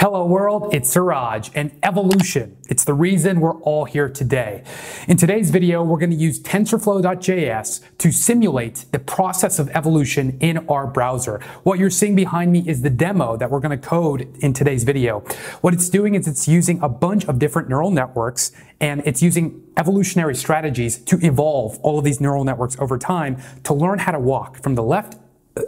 Hello world, it's Siraj and evolution. It's the reason we're all here today. In today's video, we're going to use TensorFlow.js to simulate the process of evolution in our browser. What you're seeing behind me is the demo that we're going to code in today's video. What it's doing is it's using a bunch of different neural networks and it's using evolutionary strategies to evolve all of these neural networks over time to learn how to walk from the left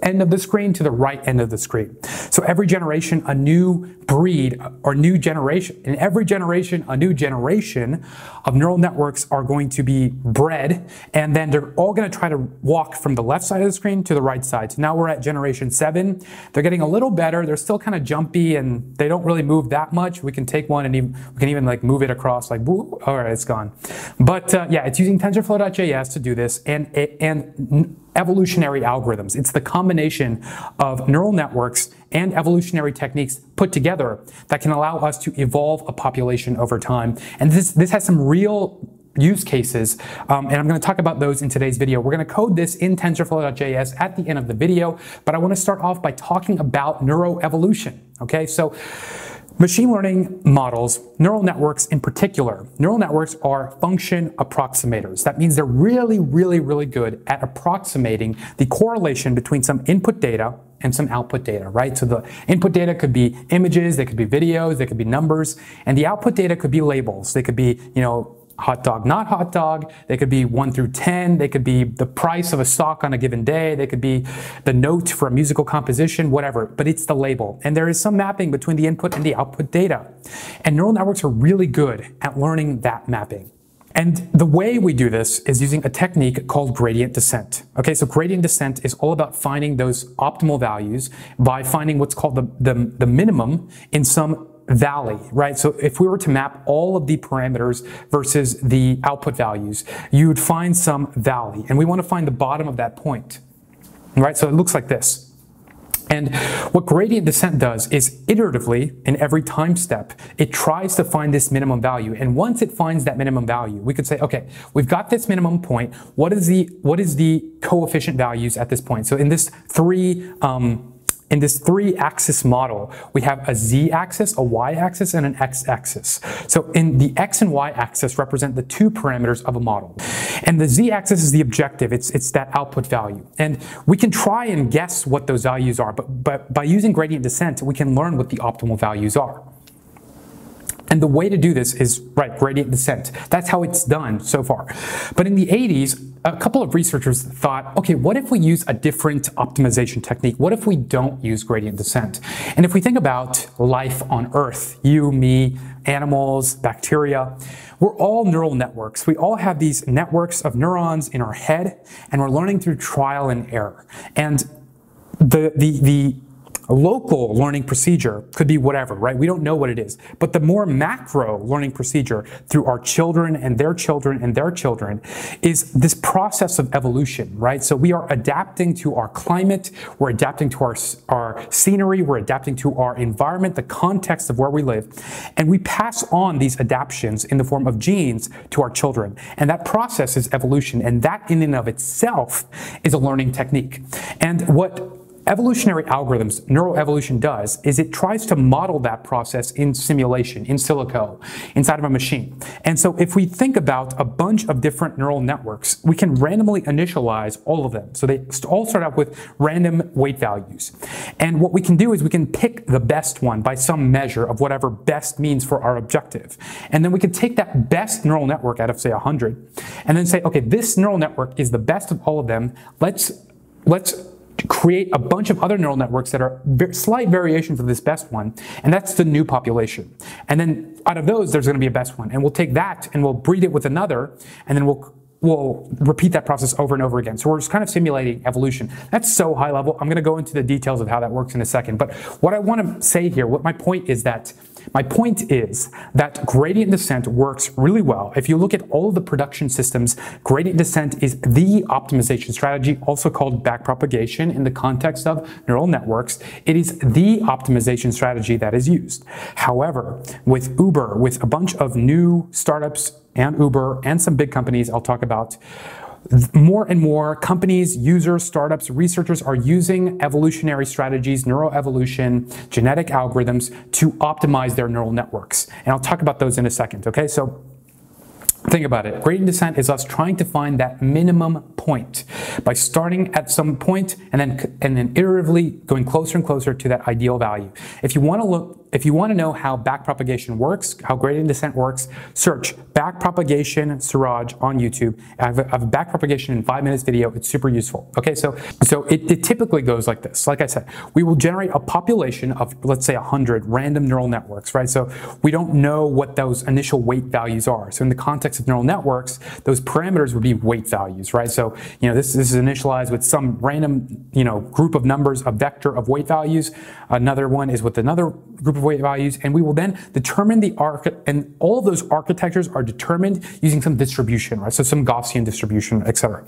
end of the screen to the right end of the screen. So every generation, a new breed or new generation. In every generation, a new generation of neural networks are going to be bred, and then they're all going to try to walk from the left side of the screen to the right side. So now we're at generation seven. They're getting a little better. They're still kind of jumpy, and they don't really move that much. We can take one and even, we can even like move it across, like, woo, all right, it's gone. But uh, yeah, it's using TensorFlow.js to do this, and and evolutionary algorithms. It's the combination of neural networks and evolutionary techniques put together that can allow us to evolve a population over time. And this, this has some real use cases, um, and I'm going to talk about those in today's video. We're going to code this in TensorFlow.js at the end of the video, but I want to start off by talking about neuroevolution. Okay, so Machine learning models, neural networks in particular, neural networks are function approximators. That means they're really, really, really good at approximating the correlation between some input data and some output data, right? So the input data could be images, they could be videos, they could be numbers, and the output data could be labels. They could be, you know, hot dog, not hot dog. They could be 1 through 10. They could be the price of a stock on a given day. They could be the note for a musical composition, whatever. But it's the label. And there is some mapping between the input and the output data. And neural networks are really good at learning that mapping. And the way we do this is using a technique called gradient descent. Okay, so gradient descent is all about finding those optimal values by finding what's called the, the, the minimum in some valley, right? So if we were to map all of the parameters versus the output values, you would find some valley. And we want to find the bottom of that point, right? So it looks like this. And what gradient descent does is iteratively, in every time step, it tries to find this minimum value. And once it finds that minimum value, we could say, okay, we've got this minimum point. What is the, what is the coefficient values at this point? So in this three, um, in this three-axis model, we have a z-axis, a y-axis, and an x-axis. So in the x and y-axis represent the two parameters of a model. And the z-axis is the objective. It's, it's that output value. And we can try and guess what those values are, but, but by using gradient descent, we can learn what the optimal values are. And the way to do this is, right, gradient descent. That's how it's done so far. But in the 80s, a couple of researchers thought, okay, what if we use a different optimization technique? What if we don't use gradient descent? And if we think about life on Earth, you, me, animals, bacteria, we're all neural networks. We all have these networks of neurons in our head, and we're learning through trial and error. And the, the, the a local learning procedure could be whatever, right? We don't know what it is. But the more macro learning procedure through our children and their children and their children is this process of evolution, right? So we are adapting to our climate, we're adapting to our, our scenery, we're adapting to our environment, the context of where we live, and we pass on these adaptations in the form of genes to our children. And that process is evolution, and that in and of itself is a learning technique. And what evolutionary algorithms, neuroevolution does, is it tries to model that process in simulation, in silico, inside of a machine. And so if we think about a bunch of different neural networks, we can randomly initialize all of them. So they all start out with random weight values. And what we can do is we can pick the best one by some measure of whatever best means for our objective. And then we can take that best neural network out of, say, 100, and then say, okay, this neural network is the best of all of them. Let's, let's create a bunch of other neural networks that are slight variations of this best one, and that's the new population. And then out of those, there's going to be a best one, and we'll take that and we'll breed it with another, and then we'll we'll repeat that process over and over again. So we're just kind of simulating evolution. That's so high level. I'm going to go into the details of how that works in a second. But what I want to say here, what my point is that my point is that gradient descent works really well. If you look at all the production systems, gradient descent is the optimization strategy, also called backpropagation in the context of neural networks. It is the optimization strategy that is used. However, with Uber, with a bunch of new startups and Uber and some big companies I'll talk about, more and more companies, users, startups, researchers are using evolutionary strategies, neuroevolution, genetic algorithms to optimize their neural networks. And I'll talk about those in a second, okay? So Think about it. Gradient descent is us trying to find that minimum point by starting at some point and then and then iteratively going closer and closer to that ideal value. If you want to look if you want to know how backpropagation works, how gradient descent works, search backpropagation Siraj on YouTube. I have a, I have a backpropagation in five minutes video. It's super useful. Okay, so so it, it typically goes like this. Like I said, we will generate a population of let's say 100 random neural networks, right? So we don't know what those initial weight values are. So in the context of neural networks, those parameters would be weight values, right? So you know this, this is initialized with some random you know group of numbers, a vector of weight values. Another one is with another group of weight values, and we will then determine the arc, and all of those architectures are determined using some distribution, right? So some Gaussian distribution, etc.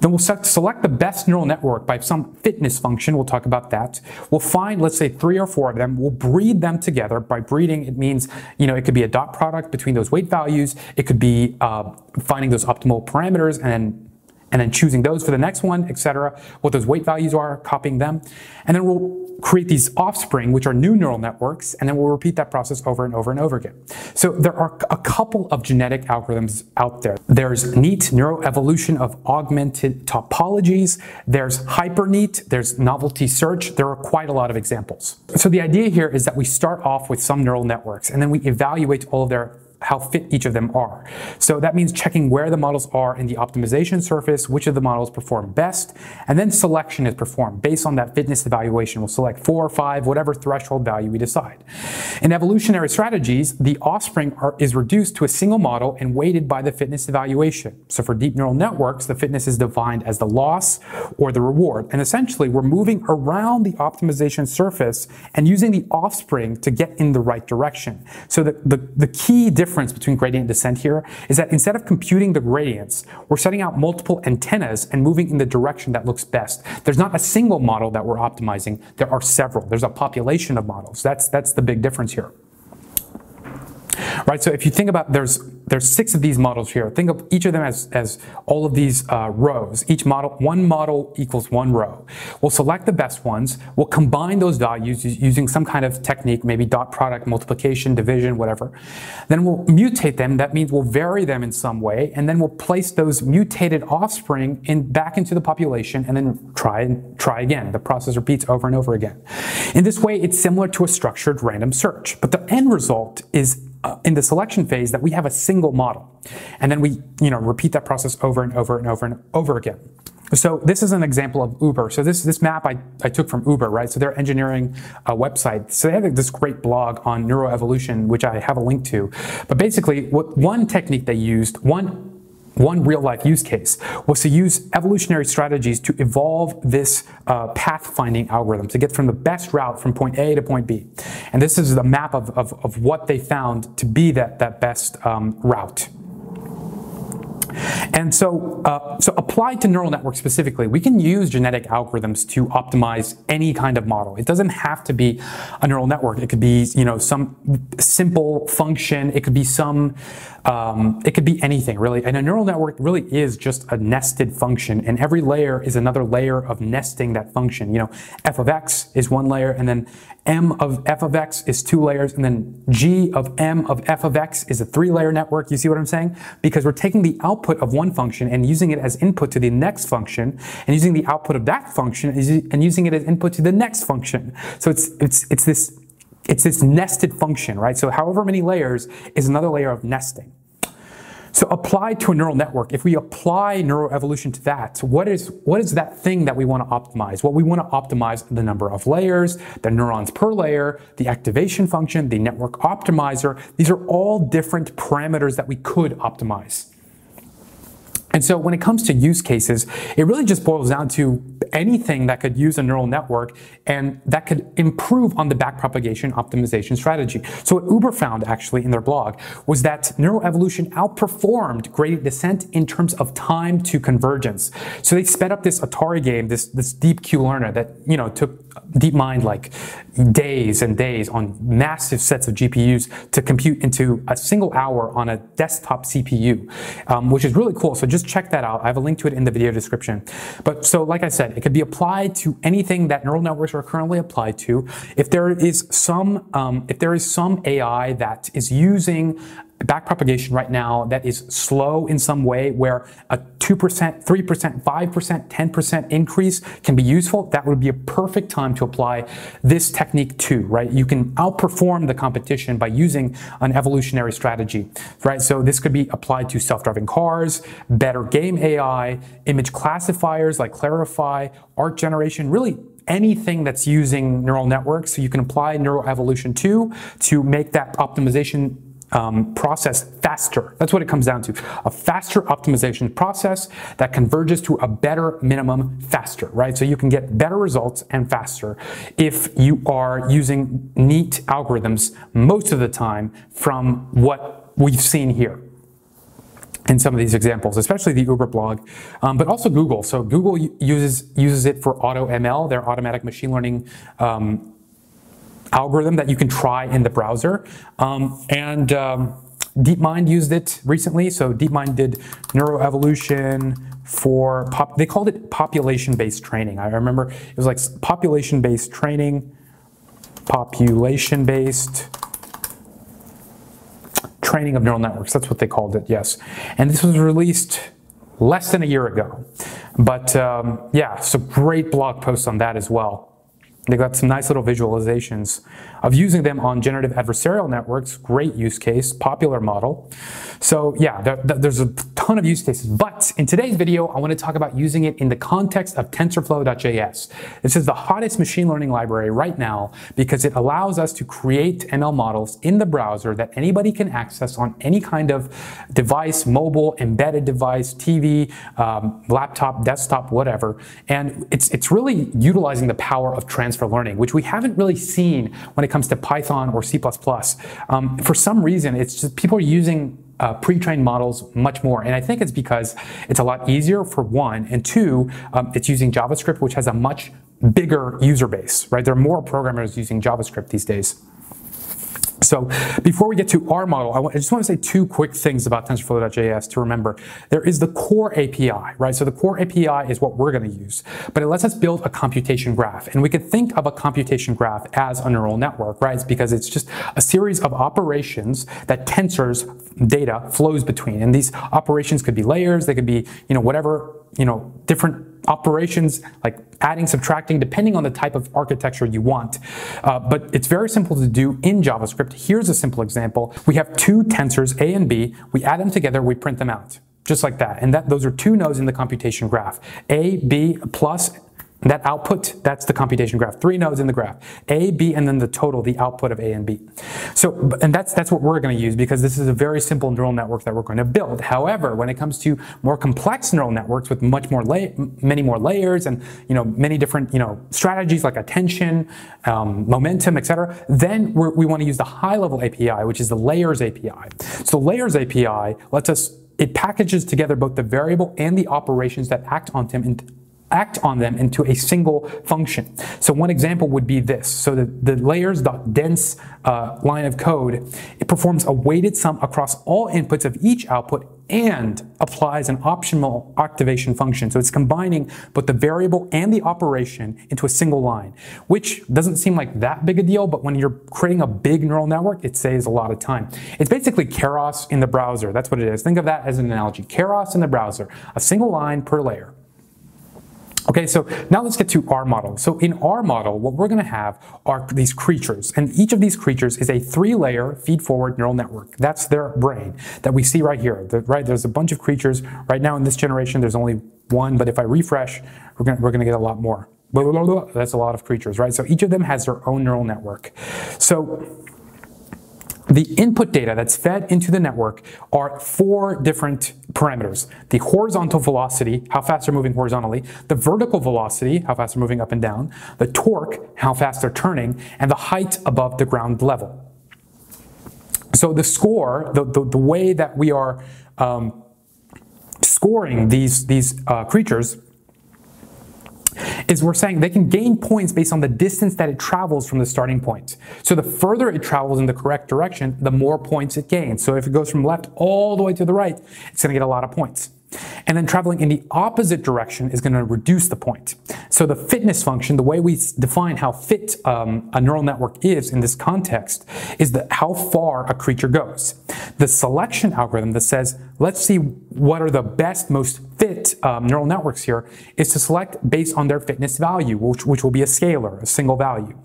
Then we'll select the best neural network by some fitness function. We'll talk about that. We'll find, let's say, three or four of them. We'll breed them together. By breeding, it means, you know, it could be a dot product between those weight values. It could be uh, finding those optimal parameters and then and then choosing those for the next one, etc. What those weight values are, copying them. And then we'll create these offspring, which are new neural networks, and then we'll repeat that process over and over and over again. So there are a couple of genetic algorithms out there. There's neat neuroevolution of augmented topologies. There's hyperneat. There's novelty search. There are quite a lot of examples. So the idea here is that we start off with some neural networks, and then we evaluate all of their how fit each of them are. So that means checking where the models are in the optimization surface, which of the models perform best, and then selection is performed. Based on that fitness evaluation, we'll select four or five, whatever threshold value we decide. In evolutionary strategies, the offspring are, is reduced to a single model and weighted by the fitness evaluation. So for deep neural networks, the fitness is defined as the loss or the reward. And essentially, we're moving around the optimization surface and using the offspring to get in the right direction. So the, the, the key difference difference between gradient descent here is that instead of computing the gradients, we're setting out multiple antennas and moving in the direction that looks best. There's not a single model that we're optimizing. There are several. There's a population of models. That's, that's the big difference here. Right, so if you think about there's there's six of these models here. Think of each of them as, as all of these uh, rows. Each model, one model equals one row. We'll select the best ones. We'll combine those values using some kind of technique, maybe dot product, multiplication, division, whatever. Then we'll mutate them. That means we'll vary them in some way. And then we'll place those mutated offspring in, back into the population and then try and try again. The process repeats over and over again. In this way, it's similar to a structured random search. But the end result is uh, in the selection phase that we have a single model. And then we, you know, repeat that process over and over and over and over again. So this is an example of Uber. So this this map I, I took from Uber, right? So they're engineering a website. So they have this great blog on neuroevolution, which I have a link to. But basically, what one technique they used, one one real life use case was to use evolutionary strategies to evolve this uh, pathfinding algorithm to get from the best route from point A to point B. And this is the map of, of, of what they found to be that, that best um, route. And so, uh, so applied to neural networks specifically, we can use genetic algorithms to optimize any kind of model. It doesn't have to be a neural network. It could be, you know, some simple function. It could be some, um, it could be anything really. And a neural network really is just a nested function, and every layer is another layer of nesting that function. You know, f of x is one layer, and then m of f of x is two layers, and then g of m of f of x is a three-layer network. You see what I'm saying? Because we're taking the output of one function and using it as input to the next function, and using the output of that function and using it as input to the next function. So it's it's it's this it's this nested function, right? So however many layers is another layer of nesting. So applied to a neural network, if we apply neuroevolution to that, what is, what is that thing that we want to optimize? Well, we want to optimize the number of layers, the neurons per layer, the activation function, the network optimizer. These are all different parameters that we could optimize. And so when it comes to use cases, it really just boils down to anything that could use a neural network and that could improve on the backpropagation optimization strategy. So what Uber found actually in their blog was that neuroevolution outperformed gradient descent in terms of time to convergence. So they sped up this Atari game, this, this deep Q learner that, you know, took DeepMind like days and days on massive sets of GPUs to compute into a single hour on a desktop CPU, um, which is really cool. So just check that out. I have a link to it in the video description. But so like I said, it could be applied to anything that neural networks are currently applied to. If there is some, um, if there is some AI that is using backpropagation right now that is slow in some way where a 2%, 3%, 5%, 10% increase can be useful, that would be a perfect time to apply this technique too, right? You can outperform the competition by using an evolutionary strategy, right? So this could be applied to self-driving cars, better game AI, image classifiers like Clarifai, art generation, really anything that's using neural networks. So you can apply neural evolution to to make that optimization um, process faster. That's what it comes down to. A faster optimization process that converges to a better minimum faster, right? So you can get better results and faster if you are using neat algorithms most of the time from what we've seen here in some of these examples, especially the Uber blog, um, but also Google. So Google uses uses it for AutoML, their automatic machine learning um, algorithm that you can try in the browser. Um, and um, DeepMind used it recently. So DeepMind did neuroevolution for, pop, they called it population-based training. I remember it was like population-based training, population-based training of neural networks. That's what they called it, yes. And this was released less than a year ago. But um, yeah, so great blog post on that as well. They got some nice little visualizations of using them on generative adversarial networks. Great use case, popular model. So yeah, there, there's a ton of use cases. But in today's video, I want to talk about using it in the context of TensorFlow.js. This is the hottest machine learning library right now because it allows us to create ML models in the browser that anybody can access on any kind of device, mobile, embedded device, TV, um, laptop, desktop, whatever. And it's, it's really utilizing the power of transfer learning, which we haven't really seen when it comes to Python or C++. Um, for some reason, it's just people are using uh, pre-trained models much more. And I think it's because it's a lot easier for one, and two, um, it's using JavaScript, which has a much bigger user base, right? There are more programmers using JavaScript these days. So before we get to our model, I, just want to say two quick things about TensorFlow.js to remember. There is the core API, right? So the core API is what we're going to use, but it lets us build a computation graph. And we could think of a computation graph as a neural network, right? It's because it's just a series of operations that tensors data flows between. And these operations could be layers, they could be, you know, whatever, you know, different operations like adding, subtracting, depending on the type of architecture you want. Uh, but it's very simple to do in JavaScript. Here's a simple example. We have two tensors, A and B. We add them together, we print them out. Just like that. And that those are two nodes in the computation graph. A, B plus that output, that's the computation graph. Three nodes in the graph. A, B, and then the total, the output of A and B. So, and that's, that's what we're going to use because this is a very simple neural network that we're going to build. However, when it comes to more complex neural networks with much more, many more layers and, you know, many different, you know, strategies like attention, um, momentum, etc., then we want to use the high level API, which is the layers API. So layers API lets us it packages together both the variable and the operations that act on them act on them into a single function. So one example would be this. So the, the layers.dense uh, line of code, it performs a weighted sum across all inputs of each output and applies an optional activation function. So it's combining both the variable and the operation into a single line, which doesn't seem like that big a deal, but when you're creating a big neural network, it saves a lot of time. It's basically Keras in the browser. That's what it is. Think of that as an analogy. Keras in the browser, a single line per layer. Okay, so now let's get to our model. So in our model, what we're gonna have are these creatures, and each of these creatures is a three-layer feed-forward neural network. That's their brain that we see right here, the, right? There's a bunch of creatures. Right now in this generation, there's only one, but if I refresh, we're gonna, we're gonna get a lot more. That's a lot of creatures, right? So each of them has their own neural network. So the input data that's fed into the network are four different parameters. The horizontal velocity, how fast they're moving horizontally, the vertical velocity, how fast they're moving up and down, the torque, how fast they're turning, and the height above the ground level. So the score, the, the, the way that we are um, scoring these, these uh, creatures is we're saying they can gain points based on the distance that it travels from the starting point. So the further it travels in the correct direction, the more points it gains. So if it goes from left all the way to the right, it's going to get a lot of points. And then traveling in the opposite direction is going to reduce the point. So the fitness function, the way we define how fit um, a neural network is in this context, is that how far a creature goes. The selection algorithm that says, let's see what are the best, most fit um, neural networks here, is to select based on their fitness value, which, which will be a scalar, a single value.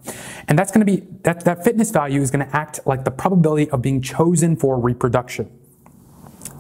And that's going to be, that, that fitness value is going to act like the probability of being chosen for reproduction.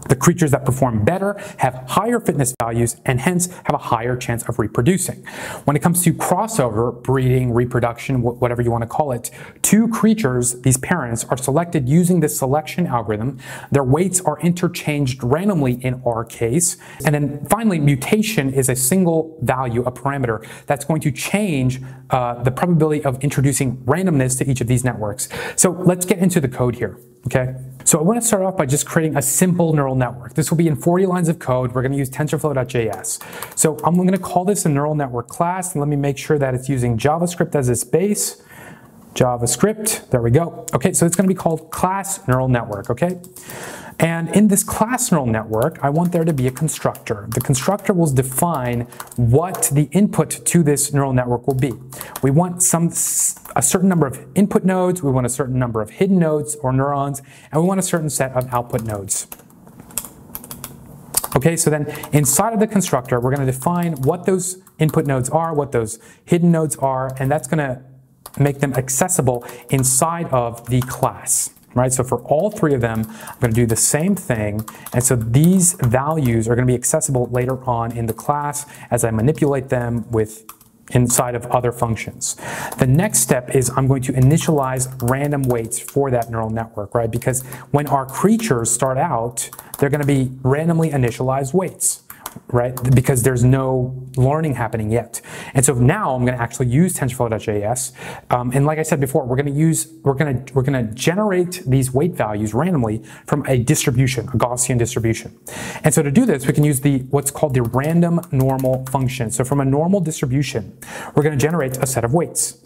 The creatures that perform better have higher fitness values and hence have a higher chance of reproducing. When it comes to crossover, breeding, reproduction, whatever you want to call it, two creatures, these parents, are selected using this selection algorithm. Their weights are interchanged randomly in our case. And then finally, mutation is a single value, a parameter, that's going to change uh, the probability of introducing randomness to each of these networks. So let's get into the code here, okay? So I want to start off by just creating a simple neural network. This will be in 40 lines of code. We're going to use TensorFlow.js. So I'm going to call this a neural network class. And let me make sure that it's using JavaScript as its base. JavaScript, there we go. Okay, so it's going to be called class neural network, okay? And in this class neural network, I want there to be a constructor. The constructor will define what the input to this neural network will be. We want some a certain number of input nodes, we want a certain number of hidden nodes or neurons, and we want a certain set of output nodes. Okay, so then inside of the constructor, we're going to define what those input nodes are, what those hidden nodes are, and that's going to make them accessible inside of the class right? So for all three of them, I'm going to do the same thing. And so these values are going to be accessible later on in the class as I manipulate them with inside of other functions. The next step is I'm going to initialize random weights for that neural network, right? Because when our creatures start out, they're going to be randomly initialized weights right? Because there's no learning happening yet. And so now I'm going to actually use TensorFlow.js. Um, and like I said before, we're going to use, we're going to, we're going to generate these weight values randomly from a distribution, a Gaussian distribution. And so to do this, we can use the, what's called the random normal function. So from a normal distribution, we're going to generate a set of weights.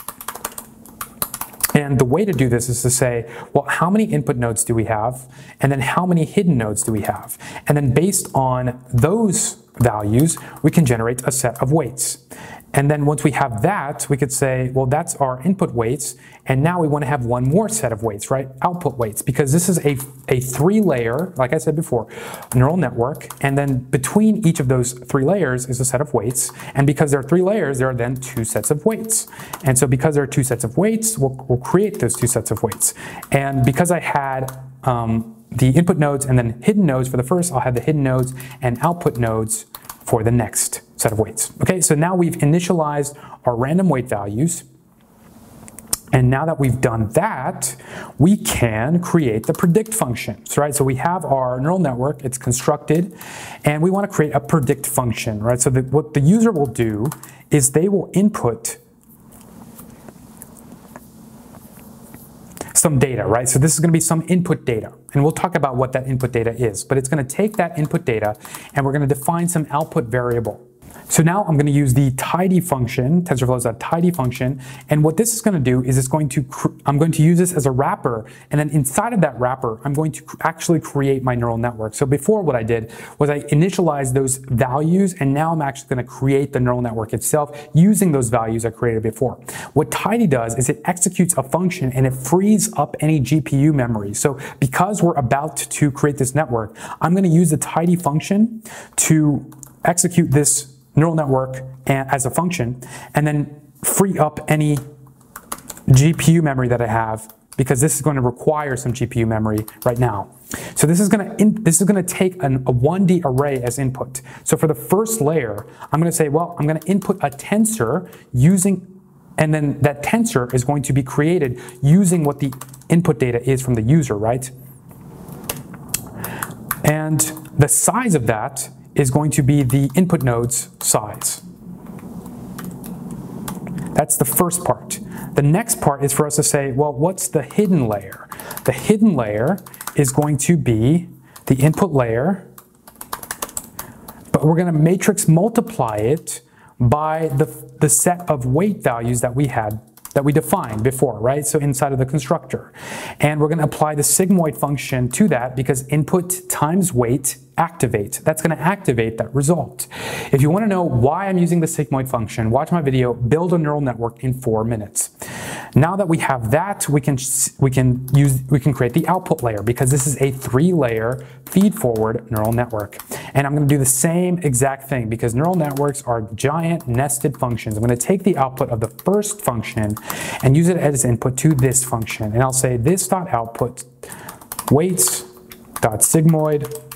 And the way to do this is to say, well, how many input nodes do we have? And then how many hidden nodes do we have? And then based on those values, we can generate a set of weights. And then once we have that, we could say, well, that's our input weights. And now we want to have one more set of weights, right? Output weights, because this is a, a three layer, like I said before, neural network. And then between each of those three layers is a set of weights. And because there are three layers, there are then two sets of weights. And so because there are two sets of weights, we'll, we'll create those two sets of weights. And because I had um, the input nodes and then hidden nodes for the first, I'll have the hidden nodes and output nodes for the next set of weights. Okay, so now we've initialized our random weight values. And now that we've done that, we can create the predict functions, right? So we have our neural network, it's constructed, and we want to create a predict function, right? So what the user will do is they will input some data, right? So this is going to be some input data. And we'll talk about what that input data is. But it's going to take that input data and we're going to define some output variable. So now I'm going to use the tidy function, TensorFlow is a tidy function, and what this is going to do is it's going to, I'm going to use this as a wrapper, and then inside of that wrapper, I'm going to actually create my neural network. So before what I did was I initialized those values, and now I'm actually going to create the neural network itself using those values I created before. What tidy does is it executes a function and it frees up any GPU memory. So because we're about to create this network, I'm going to use the tidy function to execute this neural network as a function, and then free up any GPU memory that I have because this is going to require some GPU memory right now. So this is going to this is going to take an, a 1D array as input. So for the first layer, I'm going to say, well, I'm going to input a tensor using, and then that tensor is going to be created using what the input data is from the user, right? And the size of that is going to be the input node's size. That's the first part. The next part is for us to say, well, what's the hidden layer? The hidden layer is going to be the input layer, but we're going to matrix multiply it by the, the set of weight values that we had that we defined before, right? So inside of the constructor. And we're gonna apply the sigmoid function to that because input times weight activate. That's going to activate that result. If you want to know why I'm using the sigmoid function, watch my video, build a neural network in four minutes. Now that we have that, we can we can use we can create the output layer because this is a three-layer feed-forward neural network. And I'm going to do the same exact thing because neural networks are giant nested functions. I'm going to take the output of the first function and use it as input to this function. And I'll say this dot output weights dot sigmoid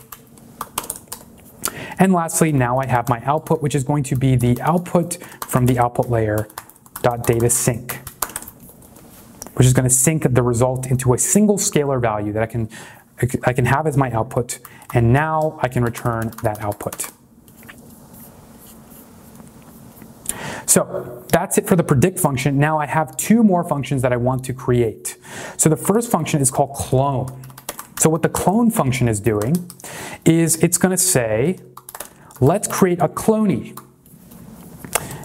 and lastly, now I have my output, which is going to be the output from the output layer dot data sync, which is going to sync the result into a single scalar value that I can, I can have as my output. And now I can return that output. So that's it for the predict function. Now I have two more functions that I want to create. So the first function is called clone. So what the clone function is doing is it's going to say let's create a cloney.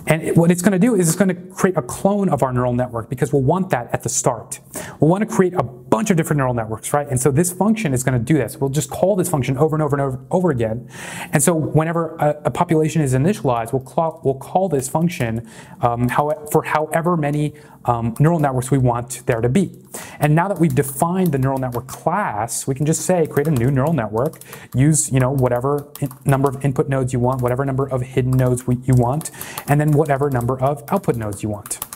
And what it's going to do is it's going to create a clone of our neural network because we'll want that at the start. We'll want to create a bunch of different neural networks, right? And so this function is going to do this. We'll just call this function over and over and over, over again. And so whenever a, a population is initialized, we'll call, we'll call this function um, how, for however many um, neural networks we want there to be. And now that we've defined the neural network class, we can just say create a new neural network, use you know whatever number of input nodes you want, whatever number of hidden nodes we, you want, and then whatever number of output nodes you want.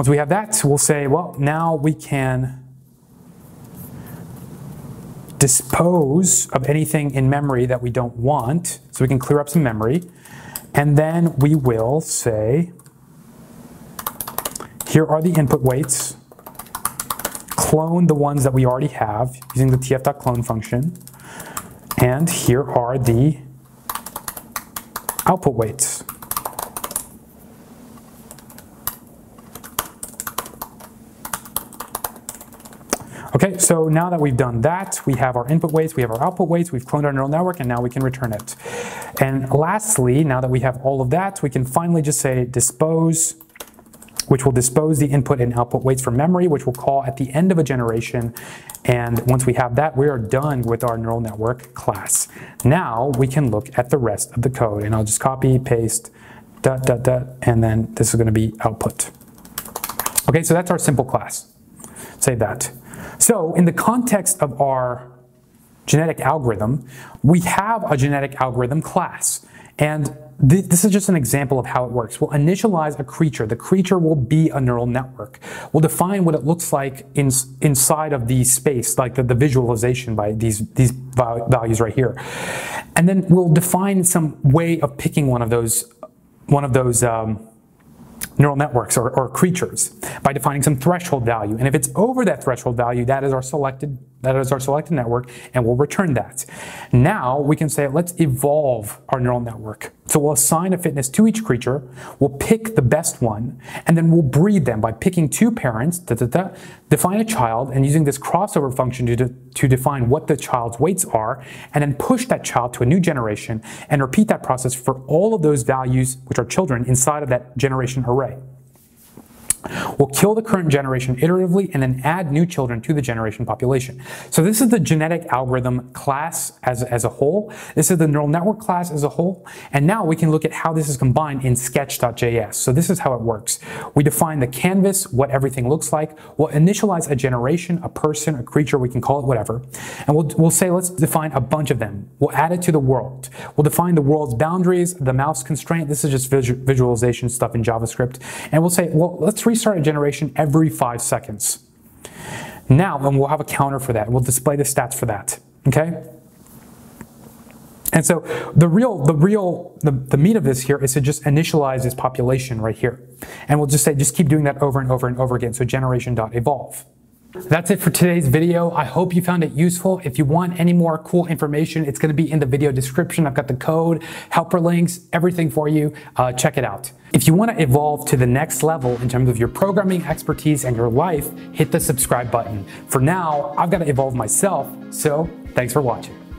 Once we have that, we'll say, well, now we can dispose of anything in memory that we don't want. So we can clear up some memory. And then we will say, here are the input weights. Clone the ones that we already have using the tf.clone function. And here are the output weights. Okay, so now that we've done that, we have our input weights, we have our output weights, we've cloned our neural network, and now we can return it. And lastly, now that we have all of that, we can finally just say dispose, which will dispose the input and output weights from memory, which we'll call at the end of a generation. And once we have that, we are done with our neural network class. Now we can look at the rest of the code, and I'll just copy, paste, dot, dot, dot, and then this is gonna be output. Okay, so that's our simple class. Save that. So in the context of our genetic algorithm, we have a genetic algorithm class. And th this is just an example of how it works. We'll initialize a creature. The creature will be a neural network. We'll define what it looks like in, inside of the space, like the, the visualization by these, these values right here. And then we'll define some way of picking one of those, one of those um, neural networks or, or creatures by defining some threshold value. And if it's over that threshold value, that is our selected that is our selected network, and we'll return that. Now we can say, let's evolve our neural network. So we'll assign a fitness to each creature, we'll pick the best one, and then we'll breed them by picking two parents, da, da, da, define a child, and using this crossover function to, de to define what the child's weights are, and then push that child to a new generation, and repeat that process for all of those values, which are children, inside of that generation array. We'll kill the current generation iteratively and then add new children to the generation population. So this is the genetic algorithm class as, as a whole. This is the neural network class as a whole. And now we can look at how this is combined in sketch.js. So this is how it works. We define the canvas, what everything looks like. We'll initialize a generation, a person, a creature, we can call it whatever. And we'll, we'll say, let's define a bunch of them. We'll add it to the world. We'll define the world's boundaries, the mouse constraint. This is just visualization stuff in JavaScript. And we'll say, well, let's restart a generation every five seconds. Now, and we'll have a counter for that. We'll display the stats for that, okay? And so the real, the real, the, the meat of this here is to just initialize this population right here. And we'll just say, just keep doing that over and over and over again. So generation.evolve. That's it for today's video. I hope you found it useful. If you want any more cool information, it's going to be in the video description. I've got the code, helper links, everything for you. Uh, check it out. If you want to evolve to the next level in terms of your programming expertise and your life, hit the subscribe button. For now, I've got to evolve myself, so thanks for watching.